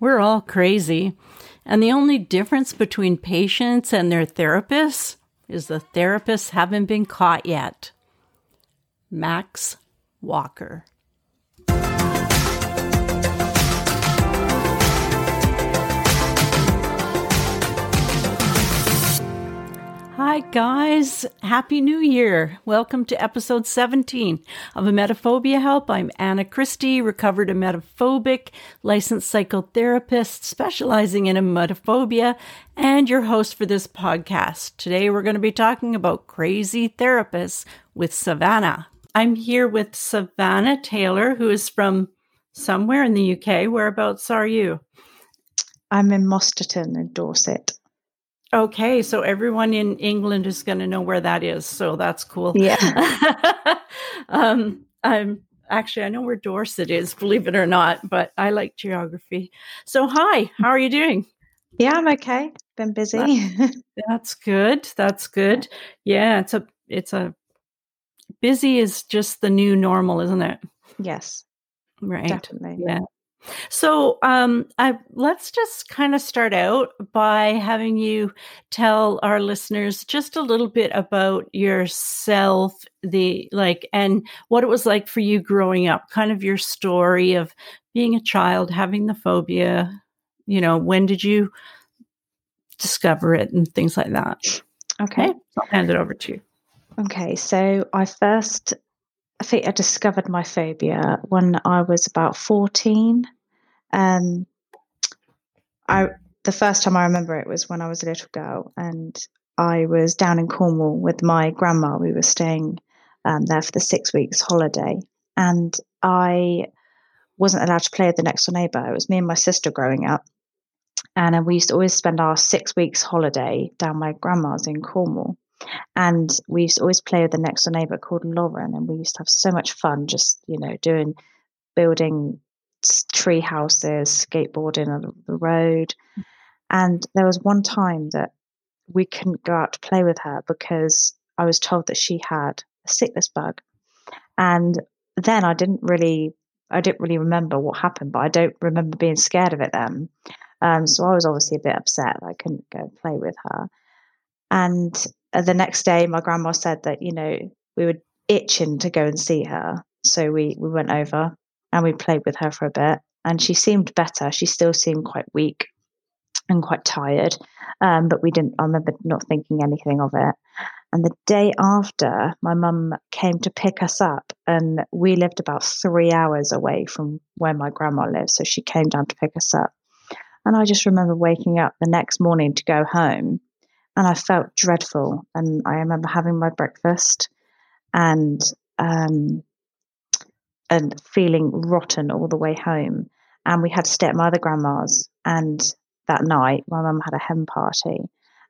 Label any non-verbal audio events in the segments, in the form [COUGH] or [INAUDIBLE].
We're all crazy. And the only difference between patients and their therapists is the therapists haven't been caught yet. Max Walker. Hi, guys. Happy New Year. Welcome to episode 17 of Emetophobia Help. I'm Anna Christie, recovered emetophobic, licensed psychotherapist specializing in emetophobia, and your host for this podcast. Today, we're going to be talking about crazy therapists with Savannah. I'm here with Savannah Taylor, who is from somewhere in the UK. Whereabouts are you? I'm in Mosterton in Dorset. Okay, so everyone in England is going to know where that is. So that's cool. Yeah. [LAUGHS] um, I'm actually I know where Dorset is, believe it or not, but I like geography. So hi, how are you doing? Yeah, I'm okay. Been busy. [LAUGHS] that's good. That's good. Yeah, it's a it's a busy is just the new normal, isn't it? Yes. Right. Definitely. Yeah. So, um, I, let's just kind of start out by having you tell our listeners just a little bit about yourself, the like, and what it was like for you growing up, kind of your story of being a child, having the phobia. You know, when did you discover it and things like that? Okay. okay. I'll hand it over to you. Okay. So, I first I think I discovered my phobia when I was about 14. Um, I the first time I remember it was when I was a little girl, and I was down in Cornwall with my grandma. We were staying um, there for the six weeks holiday, and I wasn't allowed to play with the next door neighbour. It was me and my sister growing up, and uh, we used to always spend our six weeks holiday down my grandma's in Cornwall. And we used to always play with the next door neighbor called Lauren, and we used to have so much fun just, you know, doing building tree houses, skateboarding on the road. And there was one time that we couldn't go out to play with her because I was told that she had a sickness bug. And then I didn't really I didn't really remember what happened, but I don't remember being scared of it then. Um, so I was obviously a bit upset I couldn't go play with her. And uh, the next day, my grandma said that, you know, we were itching to go and see her. So we, we went over and we played with her for a bit. And she seemed better. She still seemed quite weak and quite tired. Um, but we didn't, I remember not thinking anything of it. And the day after, my mum came to pick us up, and we lived about three hours away from where my grandma lived. So she came down to pick us up. And I just remember waking up the next morning to go home and I felt dreadful. And I remember having my breakfast and um, and feeling rotten all the way home. And we had to stay at my other grandma's. And that night, my mum had a hen party,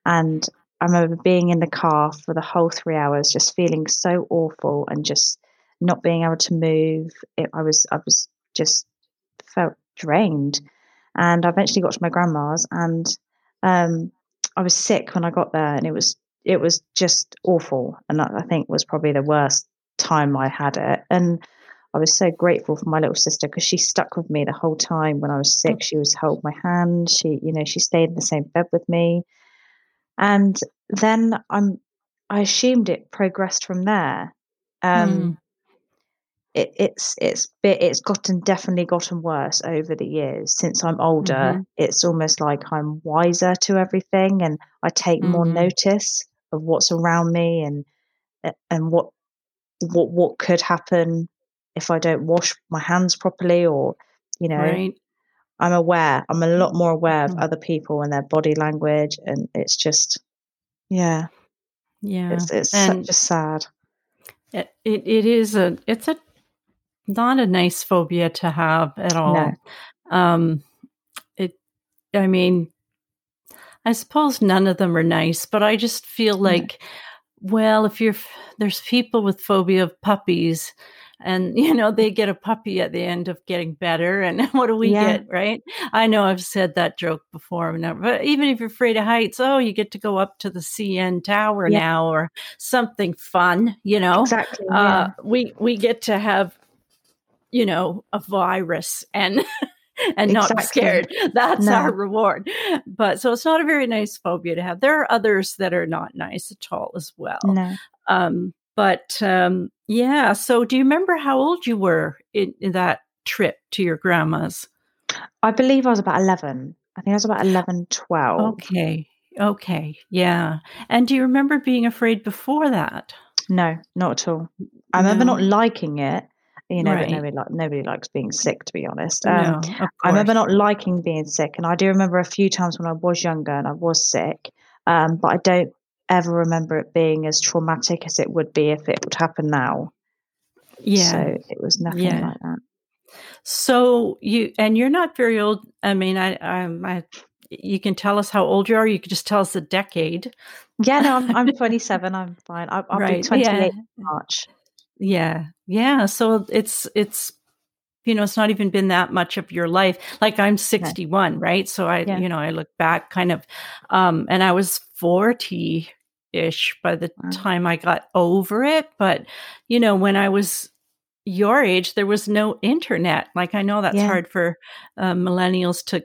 and I remember being in the car for the whole three hours, just feeling so awful and just not being able to move. It, I was I was just felt drained, and I eventually got to my grandma's, and um, I was sick when I got there, and it was it was just awful, and I think was probably the worst time I had it. And I was so grateful for my little sister because she stuck with me the whole time when I was sick. She was held my hand. She, you know, she stayed in the same bed with me. And then I'm, I assumed it progressed from there. Um, mm it, it's it's bit it's gotten definitely gotten worse over the years since I'm older. Mm-hmm. It's almost like I'm wiser to everything, and I take mm-hmm. more notice of what's around me and and what what what could happen if I don't wash my hands properly, or you know. Right. I'm aware. I'm a lot more aware of mm-hmm. other people and their body language, and it's just, yeah, yeah, it's, it's and just sad. It, it it is a it's a not a nice phobia to have at all. No. Um, it, I mean, I suppose none of them are nice, but I just feel like, well, if you're, there's people with phobia of puppies and [LAUGHS] you know they get a puppy at the end of getting better and [LAUGHS] what do we yeah. get right i know i've said that joke before but even if you're afraid of heights oh you get to go up to the cn tower yeah. now or something fun you know exactly uh, we we get to have you know, a virus and [LAUGHS] and exactly. not scared. [LAUGHS] That's no. our reward. But so it's not a very nice phobia to have. There are others that are not nice at all as well. No. Um, but um, yeah, so do you remember how old you were in, in that trip to your grandma's? I believe I was about 11. I think I was about 11, 12. Okay. Okay. Yeah. And do you remember being afraid before that? No, not at all. I remember no. not liking it. You know, right. but nobody, like, nobody likes being sick, to be honest. Um, no, I remember not liking being sick. And I do remember a few times when I was younger and I was sick, um, but I don't ever remember it being as traumatic as it would be if it would happen now. Yeah. So it was nothing yeah. like that. So you and you're not very old. I mean, I, I, I, you can tell us how old you are. You can just tell us the decade. Yeah, no, I'm, I'm [LAUGHS] 27. I'm fine. I, will right. be 28 yeah. March. Yeah, yeah. So it's it's you know it's not even been that much of your life. Like I'm 61, right? So I yeah. you know I look back kind of, um, and I was 40 ish by the wow. time I got over it. But you know when I was your age, there was no internet. Like I know that's yeah. hard for uh, millennials to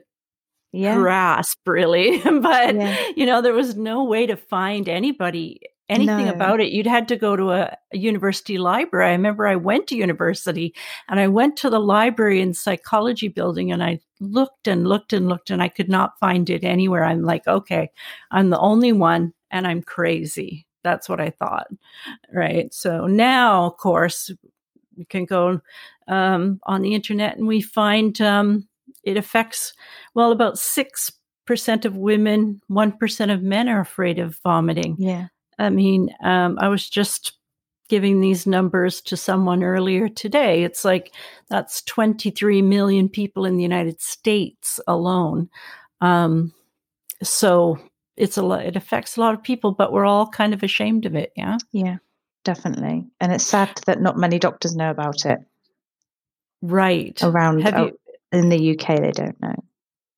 yeah. grasp, really, [LAUGHS] but yeah. you know there was no way to find anybody anything no. about it. You'd had to go to a, a, university library. I remember I went to university and I went to the library in psychology building and I looked and looked and looked and I could not find it anywhere. I'm like, okay, I'm the only one and I'm crazy. That's what I thought. Right. So now, of course, we can go um, on the internet and we find um, it affects, well, about 6% of women, 1% of men are afraid of vomiting. Yeah. I mean, um, I was just giving these numbers to someone earlier today. It's like that's 23 million people in the United States alone. Um, so it's a lot, it affects a lot of people, but we're all kind of ashamed of it. Yeah. Yeah definitely. And it's sad that not many doctors know about it. Right. Around Have you, in the UK, they don't know.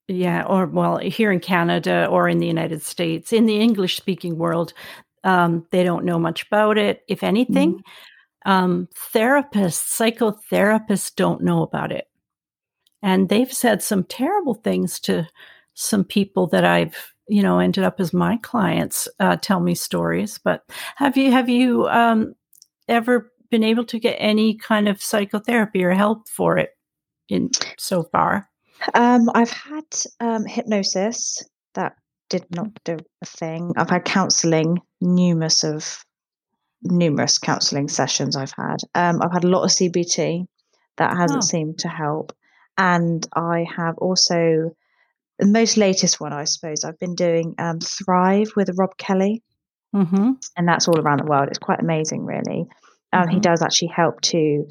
Yeah, or well, here in Canada or in the United States, in the English speaking world, um, they don't know much about it. If anything, mm. um, therapists, psychotherapists don't know about it. And they've said some terrible things to some people that I've you know ended up as my clients uh, tell me stories but have you have you um, ever been able to get any kind of psychotherapy or help for it in so far um, i've had um, hypnosis that did not do a thing i've had counseling numerous of numerous counseling sessions i've had um, i've had a lot of cbt that hasn't oh. seemed to help and i have also the most latest one, I suppose, I've been doing um, Thrive with Rob Kelly. Mm-hmm. And that's all around the world. It's quite amazing, really. Um, mm-hmm. He does actually help to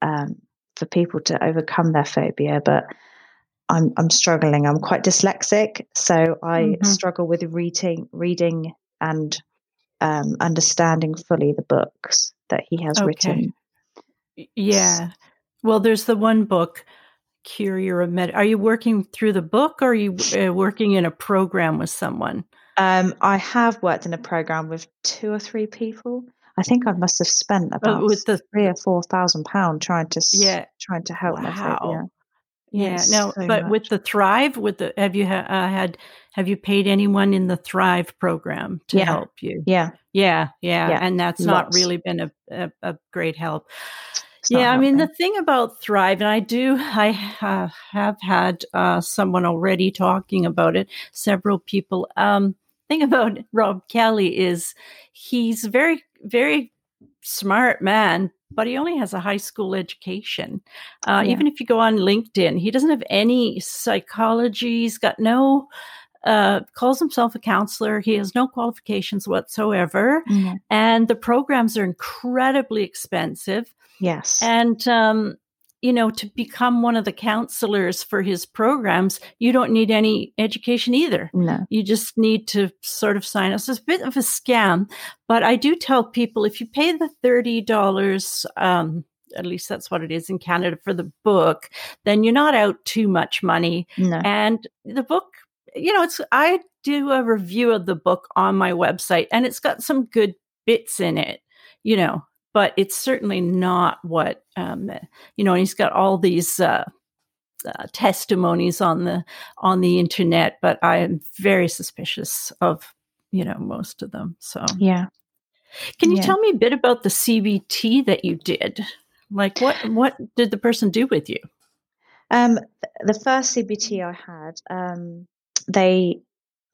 um, for people to overcome their phobia, but I'm I'm struggling. I'm quite dyslexic, so I mm-hmm. struggle with reading, reading and um, understanding fully the books that he has okay. written. Yeah. Well, there's the one book cure your med. Are you working through the book or are you uh, working in a program with someone? Um, I have worked in a program with two or three people. I think I must have spent about with the, three or four thousand pound trying to yeah trying to help wow. Yeah. no, so but much. with the Thrive, with the have you ha- uh, had have you paid anyone in the Thrive program to yeah. help you? Yeah. yeah, yeah, yeah, and that's Lots. not really been a, a, a great help yeah, I mean, the thing about Thrive, and I do, I uh, have had uh, someone already talking about it, several people. Um, [LAUGHS] thing about Rob Kelly is he's very, very smart man, but he only has a high school education. Uh, yeah. Even if you go on LinkedIn, he doesn't have any psychology. He's got no, uh, calls himself a counselor. He has no qualifications whatsoever. Mm-hmm. And the programs are incredibly expensive. Yes. And, um, you know, to become one of the counselors for his programs, you don't need any education either. No. You just need to sort of sign up. So it's a bit of a scam. But I do tell people if you pay the $30, um, at least that's what it is in Canada for the book, then you're not out too much money. No. And the book, you know, it's, I do a review of the book on my website and it's got some good bits in it, you know, but it's certainly not what um, you know. And he's got all these uh, uh, testimonies on the on the internet, but I am very suspicious of you know most of them. So yeah. Can you Yeah. tell me a bit about the CBT that you did? Like what what did the person do with you? Um, the first CBT I had, um, they,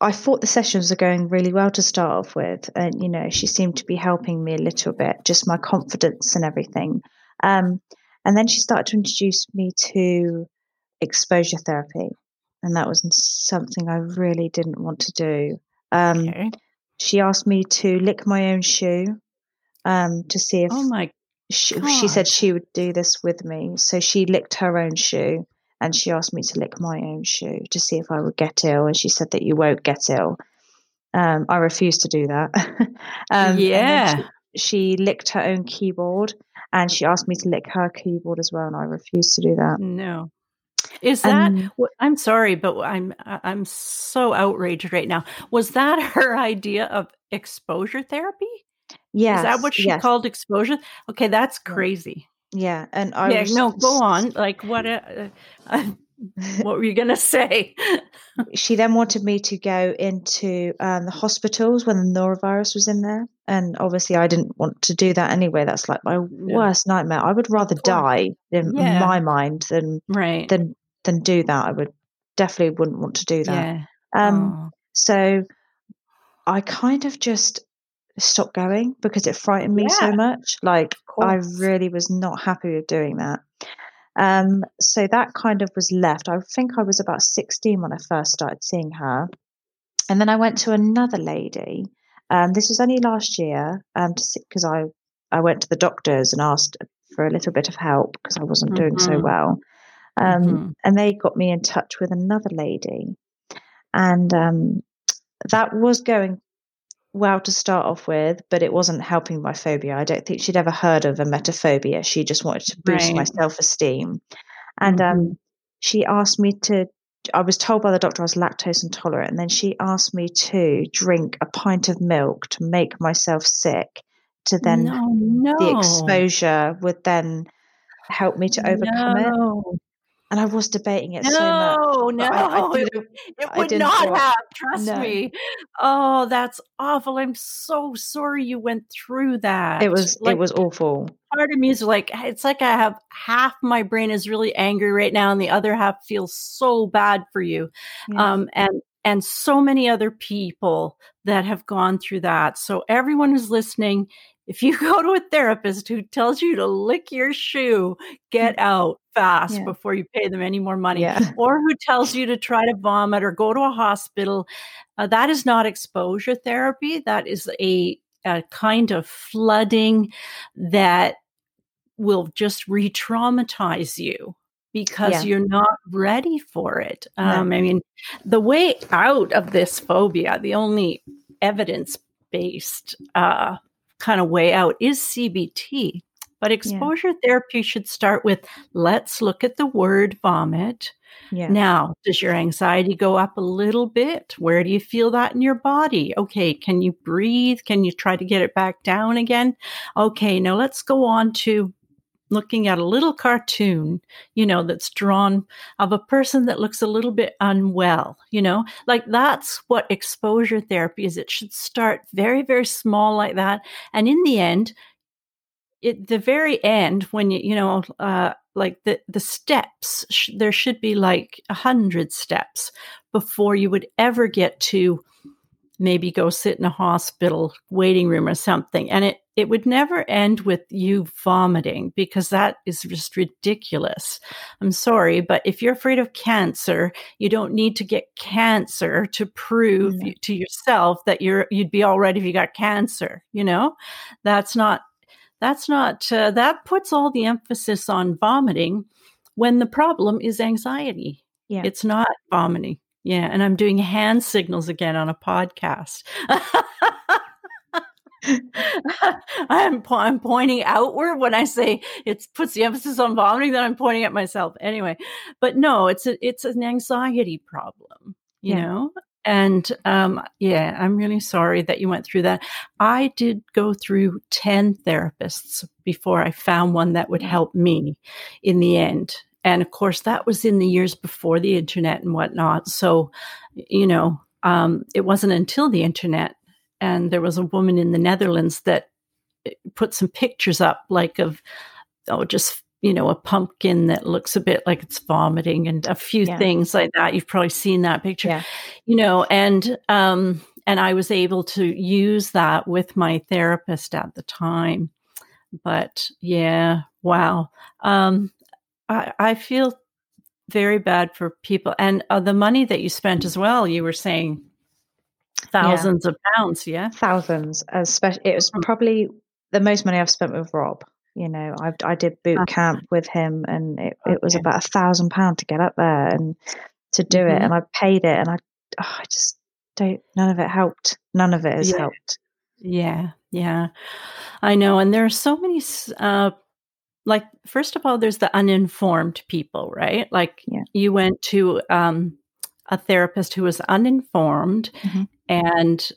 I thought the sessions were going really well to start off with, and you know, she seemed to be helping me a little bit, just my confidence and everything. Um, and then she started to introduce me to exposure therapy, and that was something I really didn't want to do. Um, Okay. she asked me to lick my own shoe um, to see if Oh my she, she said she would do this with me. So she licked her own shoe and she asked me to lick my own shoe to see if I would get ill. And she said that you won't get ill. Um, I refused to do that. [LAUGHS] um, Yeah. She, she licked her own keyboard and she asked me to lick her keyboard as well. And I refused to do that. No. Is that Um, I'm sorry, but I'm I'm so outraged right now. Was that [LAUGHS] her idea of exposure therapy? Yeah, Is that what she yes, called exposure? Okay, that's crazy. Yeah. And I yeah, was no, go on. Like what? Uh, uh, [LAUGHS] what were you gonna say? [LAUGHS] she then wanted me to go into um, the hospitals when the norovirus was in there. And obviously, I didn't want to do that anyway. That's like my worst nightmare. I would rather die in Yeah. my mind than right. than than do that. I would definitely wouldn't want to do that. yeah. Um, Oh, so I kind of just stopped going because it frightened me so much. Like I really was not happy with doing that. Um, so that kind of was left. I think I was about 16 when I first started seeing her. And then I went to another lady. Um, this was only last year um, because I, I went to the doctors and asked for a little bit of help because I wasn't doing so Mhm. well. Um, Mhm. And they got me in touch with another lady. And um, that was going well to start off with, but it wasn't helping my phobia. I don't think she'd ever heard of emetophobia. She just wanted to boost my self esteem. And Mhm. um, she asked me to, I was told by the doctor I was lactose intolerant. And then she asked me to drink a pint of milk to make myself sick, to then no, no, the exposure would then help me to overcome it. No, And I was debating it so much. no, no. It, it would didn't have. Trust No. me. Oh, that's awful. I'm so sorry you went through that. it was, like it was awful. part of me is like it's like I have half my brain is really angry right now, and the other half feels so bad for you. Yeah. um, and and so many other people that have gone through that. So everyone who's listening, if you [LAUGHS] go to a therapist who tells you to lick your shoe, get out fast Yeah. before you pay them any more money, Yeah. [LAUGHS] or who tells you to try to vomit or go to a hospital, uh, that is not exposure therapy. That is a a kind of flooding that will just re-traumatize you because Yeah. you're not ready for it. Um, I mean, the way out of this phobia, the only evidence-based uh, kind of way out is CBT. But exposure therapy should start with let's look at the word vomit. Yeah. Now, does your anxiety go up a little bit? Where do you feel that in your body? Okay, can you breathe? Can you try to get it back down again? Okay, now let's go on to looking at a little cartoon, you know, that's drawn of a person that looks a little bit unwell, you know, like that's what exposure therapy is. It should start very, very small like that. And in the end, at the very end, when you, you know, uh, like the, the steps, sh- there should be like a hundred steps before you would ever get to maybe go sit in a hospital waiting room or something. And it, it would never end with you vomiting because that is just ridiculous. I'm sorry, but if you're afraid of cancer, you don't need to get cancer to prove No. to yourself that you're you'd be all right if you got cancer. You know, that's not that's not uh, that puts all the emphasis on vomiting when the problem is anxiety. Yeah. It's not vomiting. Yeah, and I'm doing hand signals again on a podcast. [LAUGHS] [LAUGHS] I'm po- I'm pointing outward when I say it puts the emphasis on vomiting. Then I'm pointing at myself anyway. But no, it's a it's an anxiety problem, you Yeah. know. And um, yeah, I'm really sorry that you went through that. I did go through ten therapists before I found one that would help me in the end. and of course, that was in the years before the internet and whatnot. So, you know, um, it wasn't until the internet and there was a woman in the Netherlands that eh, put some pictures up, like of, oh, just you know, a pumpkin that looks a bit like it's vomiting and a few yeah. things like that. You've probably seen that picture, yeah. you know, and, um, and I was able to use that with my therapist at the time. But yeah, wow. Um, I, I feel very bad for people and uh, the money that you spent as well. You were saying thousands yeah. of pounds, yeah, thousands. Especially, it was hmm. probably the most money I've spent with Rob. You know, I, I did boot camp with him, and it, okay. it was about a thousand pound to get up there and to do mm-hmm. it, and I paid it, and I, oh, I just don't. None of it helped. None of it has yeah. helped. Yeah, yeah, I know, and there are so many. Uh, like, first of all, there's the uninformed people, right? Like, yeah. you went to um, a therapist who was uninformed, mm-hmm. and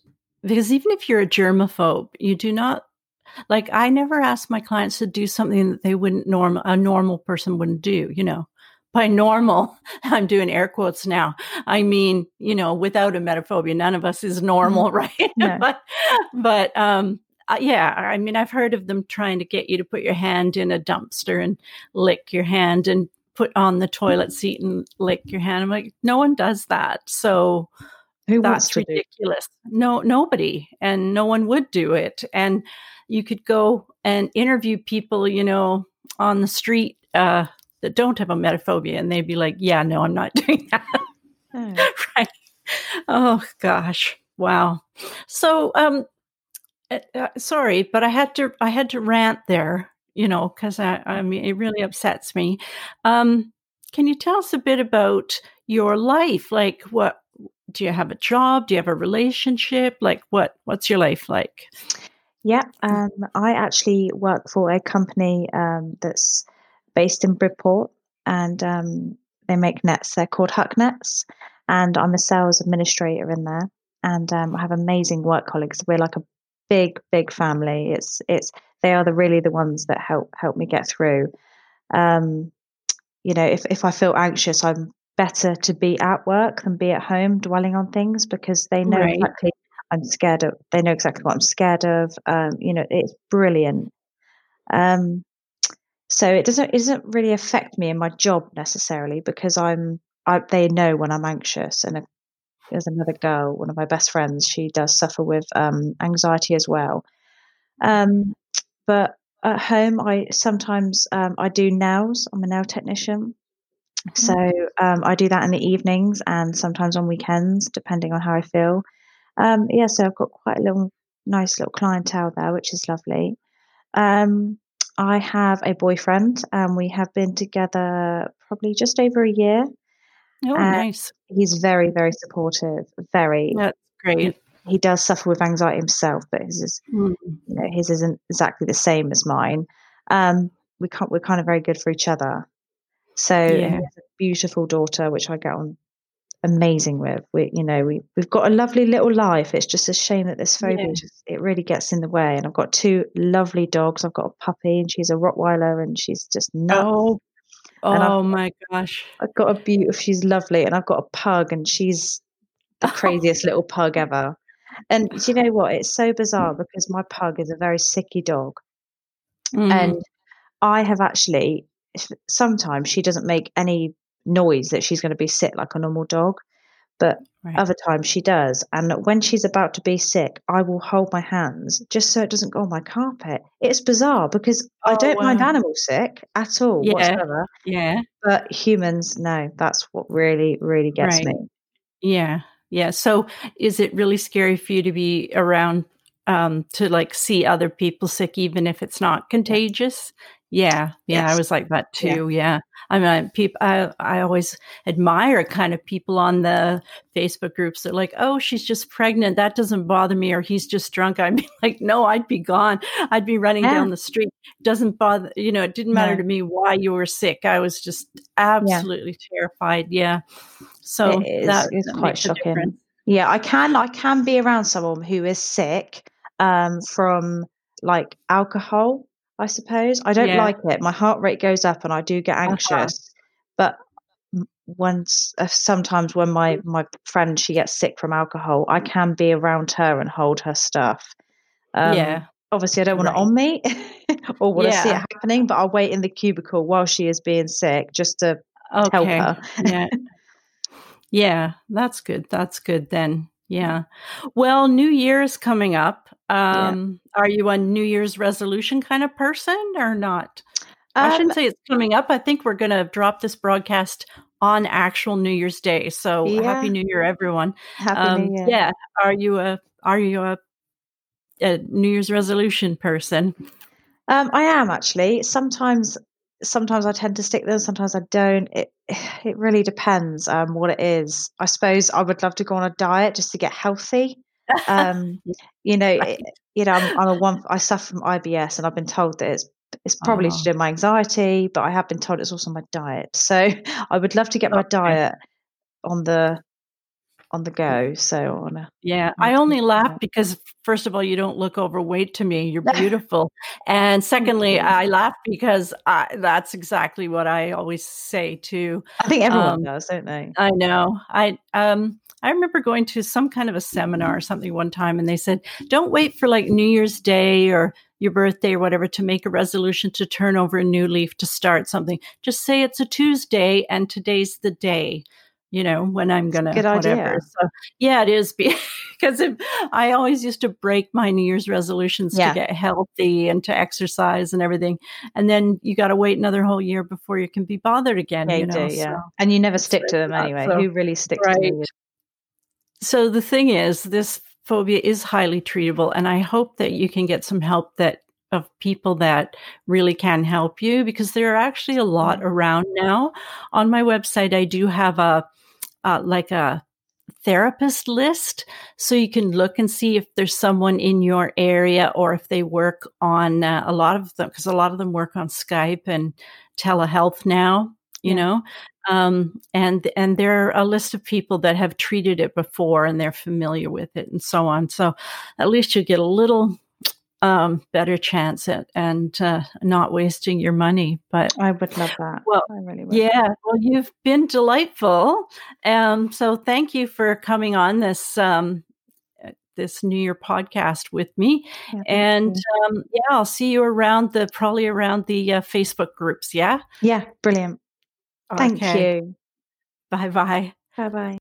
because even if you're a germaphobe, you do not like I never ask my clients to do something that they wouldn't norm a normal person wouldn't do, you know. By normal, [LAUGHS] I'm doing air quotes now. I mean, you know, without emetophobia, none of us is normal, mm-hmm. [LAUGHS] right? No. but but um uh, yeah, I mean, I've heard of them trying to get you to put your hand in a dumpster and lick your hand and put on the toilet seat and lick your hand. I'm like, no one does that. So Who that's ridiculous. No, nobody, and no one would do it. And you could go and interview people, you know, on the street uh, that don't have emetophobia, and they'd be like, "Yeah, no, I'm not [LAUGHS] doing that." Oh. [LAUGHS] right? Oh gosh, wow. So, um, uh, uh, sorry, but I had to I had to rant there, you know, because I I mean it really upsets me. Um, can you tell us a bit about your life? Like, what do you have a job? Do you have a relationship? Like, what what's your life like? Yeah, um, I actually work for a company um, that's based in Bridport, and um, they make nets. They're called Huck Nets, and I'm a sales administrator in there. And um, I have amazing work colleagues. We're like a big, big family. It's it's they are the really the ones that help help me get through. Um, you know, if if I feel anxious, I'm better to be at work than be at home dwelling on things because they know right. exactly I'm scared of. They know exactly what I'm scared of. Um, you know, it's brilliant. Um, so it doesn't it doesn't really affect me in my job necessarily because I'm I, they know when I'm anxious. And there's another girl, one of my best friends. She does suffer with um, anxiety as well. Um, but at home, I sometimes um, I do nails. I'm a nail technician. So um, I do that in the evenings and sometimes on weekends, depending on how I feel. Um, yeah, so I've got quite a little, nice little clientele there, which is lovely. Um, I have a boyfriend, and we have been together probably just over a year. Oh, nice. He's very, very supportive. Very. That's great. He, he does suffer with anxiety himself, but his is, mm. you know, his isn't exactly the same as mine. Um, we can't, we're kind of very good for each other. So yeah. he has a beautiful daughter, which I get on amazing with. We, you know, we we've got a lovely little life. It's just a shame that this phobia yeah. just it really gets in the way. And I've got two lovely dogs. I've got a puppy, and she's a Rottweiler, and she's just nuts. Oh, oh my gosh! I've got a beautiful. She's lovely, and I've got a pug, and she's the [LAUGHS] craziest little pug ever. And you know what? It's so bizarre because my pug is a very sicky dog, mm. and I have actually sometimes she doesn't make any noise that she's going to be sick like a normal dog. But right. other times she does. And when she's about to be sick, I will hold my hands just so it doesn't go on my carpet. It's bizarre because oh, I don't wow. mind animals sick at all yeah. whatsoever. Yeah. But humans, no, that's what really, really gets right. me. Yeah. Yeah. So is it really scary for you to be around um, to like see other people sick, even if it's not contagious? Yeah, yeah, yes. I was like that too. Yeah, yeah. I mean, people, I, I always admire kind of people on the Facebook groups that are like, oh, she's just pregnant. That doesn't bother me, or he's just drunk. I'd be [LAUGHS] like, no, I'd be gone. I'd be running yeah. down the street. Doesn't bother, you know, it didn't matter to me why you were sick. I was just absolutely yeah. terrified. Yeah. So it is, that is quite shocking. Yeah, I can, I can be around someone who is sick um, from like alcohol I suppose. I don't yeah. like it. My heart rate goes up and I do get uh-huh. anxious. Uh-huh. but once uh, sometimes when my my friend she gets sick from alcohol, I can be around her and hold her stuff. Um, yeah. Obviously, I don't want right. it on me [LAUGHS] or want yeah. to see it happening, but I'll wait in the cubicle while she is being sick just to okay. help her. yeah. Yeah, that's good. That's good then. Yeah. Well, New Year's coming up. Um, yeah. Are you a New Year's resolution kind of person or not? Um, I shouldn't say it's coming up. I think we're going to drop this broadcast on actual New Year's Day. So yeah. happy New Year, everyone. Happy um, New Year. Yeah. Are you a Are you a, a New Year's resolution person? Um, I am actually. Sometimes sometimes I tend to stick them, sometimes I don't. It [SIGHS] it really depends um, what it is. I suppose I would love to go on a diet just to get healthy. Um, [LAUGHS] you know, it, you know, I'm, I'm, a one. I suffer from IBS, and I've been told that it's it's probably oh. to do with my anxiety, but I have been told it's also my diet. So [LAUGHS] I would love to get my diet on the on the go. So on a, yeah, I only laugh because first of all, you don't look overweight to me. You're [LAUGHS] beautiful, and secondly, I laugh because I, that's exactly what I always say too. I think everyone um, does, don't they? I know. I um. I remember going to some kind of a seminar or something one time, and they said, "Don't wait for like New Year's Day or your birthday or whatever to make a resolution to turn over a new leaf to start something. Just say it's a Tuesday and today's the day." you know, when I'm going to, whatever. Idea. So, yeah, it is because [LAUGHS] I always used to break my New Year's resolutions yeah. to get healthy and to exercise and everything. And then you got to wait another whole year before you can be bothered again. Yeah, you, know? do, yeah. So, and you never stick to them anyway. So, Who really sticks right. to them? So the thing is, this phobia is highly treatable. And I hope that you can get some help that of people that really can help you because there are actually a lot mm-hmm. around now. On my website, I do have a uh, like a therapist list so you can look and see if there's someone in your area or if they work on uh, a lot of them because a lot of them work on Skype and telehealth now you yeah. know um, and and there are a list of people that have treated it before and they're familiar with it and so on so at least you get a little um, better chance at and uh, not wasting your money. But I would love that. Well, really yeah. Well, you've been delightful. Um, so thank you for coming on this um, this New Year podcast with me. Yeah, and um, yeah, I'll see you around the probably around the uh, Facebook groups. Yeah. Yeah. Brilliant. Thank okay. you. Bye bye. Bye bye.